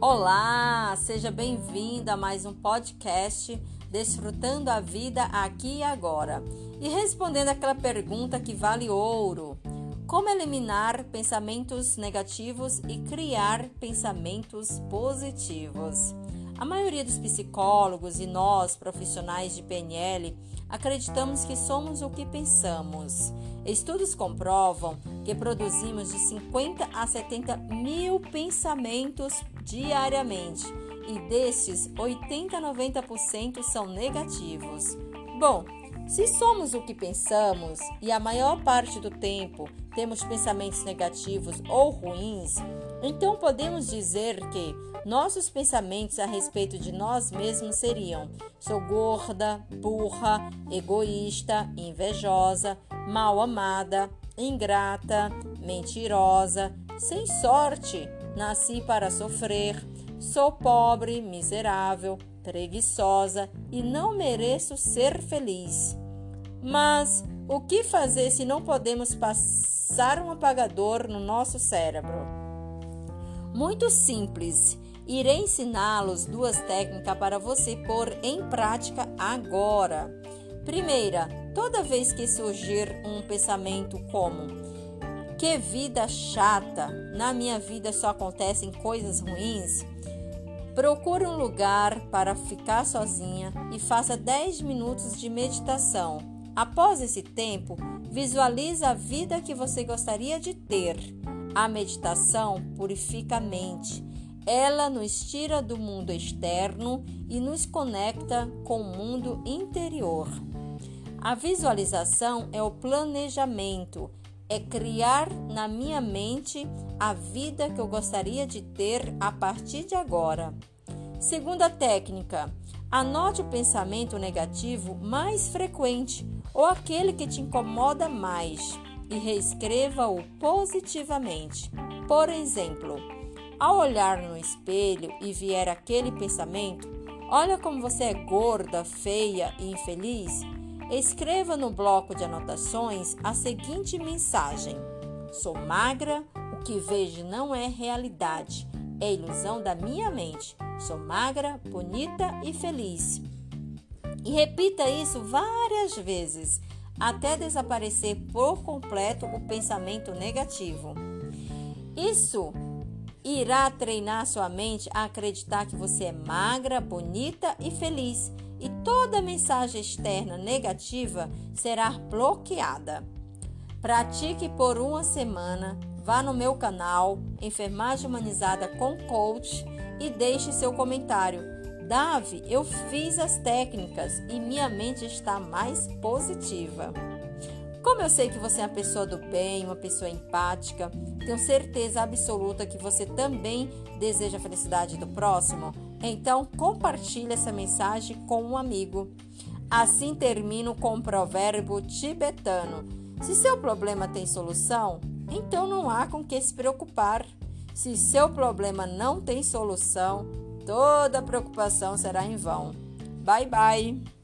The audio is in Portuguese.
Olá, seja bem-vinda a mais um podcast Desfrutando a Vida Aqui e Agora. E respondendo aquela pergunta que vale ouro: Como eliminar pensamentos negativos e criar pensamentos positivos? A maioria dos psicólogos e nós, profissionais de PNL, acreditamos que somos o que pensamos. Estudos comprovam que produzimos de 50 a 70 mil pensamentos diariamente e destes, 80 a 90% são negativos. Bom, se somos o que pensamos e a maior parte do tempo temos pensamentos negativos ou ruins, então podemos dizer que nossos pensamentos a respeito de nós mesmos seriam: sou gorda, burra, egoísta, invejosa, mal amada, ingrata, mentirosa, sem sorte, nasci para sofrer, sou pobre, miserável, preguiçosa e não mereço ser feliz. Mas o que fazer se não podemos passar um apagador no nosso cérebro? Muito simples. Irei ensiná-los duas técnicas para você pôr em prática agora. Primeira, toda vez que surgir um pensamento como que vida chata, na minha vida só acontecem coisas ruins, procure um lugar para ficar sozinha e faça 10 minutos de meditação. Após esse tempo, visualize a vida que você gostaria de ter. A meditação purifica a mente ela nos tira do mundo externo e nos conecta com o mundo interior. A visualização é o planejamento, é criar na minha mente a vida que eu gostaria de ter a partir de agora. Segunda técnica, anote o pensamento negativo mais frequente ou aquele que te incomoda mais e reescreva-o positivamente. Por exemplo, ao olhar no espelho e vier aquele pensamento, olha como você é gorda, feia e infeliz, escreva no bloco de anotações a seguinte mensagem: Sou magra, o que vejo não é realidade, é ilusão da minha mente. Sou magra, bonita e feliz. E repita isso várias vezes até desaparecer por completo o pensamento negativo. Isso irá treinar sua mente a acreditar que você é magra, bonita e feliz, e toda mensagem externa negativa será bloqueada. Pratique por uma semana. Vá no meu canal Enfermagem Humanizada com Coach e deixe seu comentário. Davi, eu fiz as técnicas e minha mente está mais positiva. Como eu sei que você é uma pessoa do bem, uma pessoa empática, tenho certeza absoluta que você também deseja a felicidade do próximo, então compartilhe essa mensagem com um amigo. Assim termino com um provérbio tibetano: Se seu problema tem solução, então não há com que se preocupar. Se seu problema não tem solução, toda preocupação será em vão. Bye bye!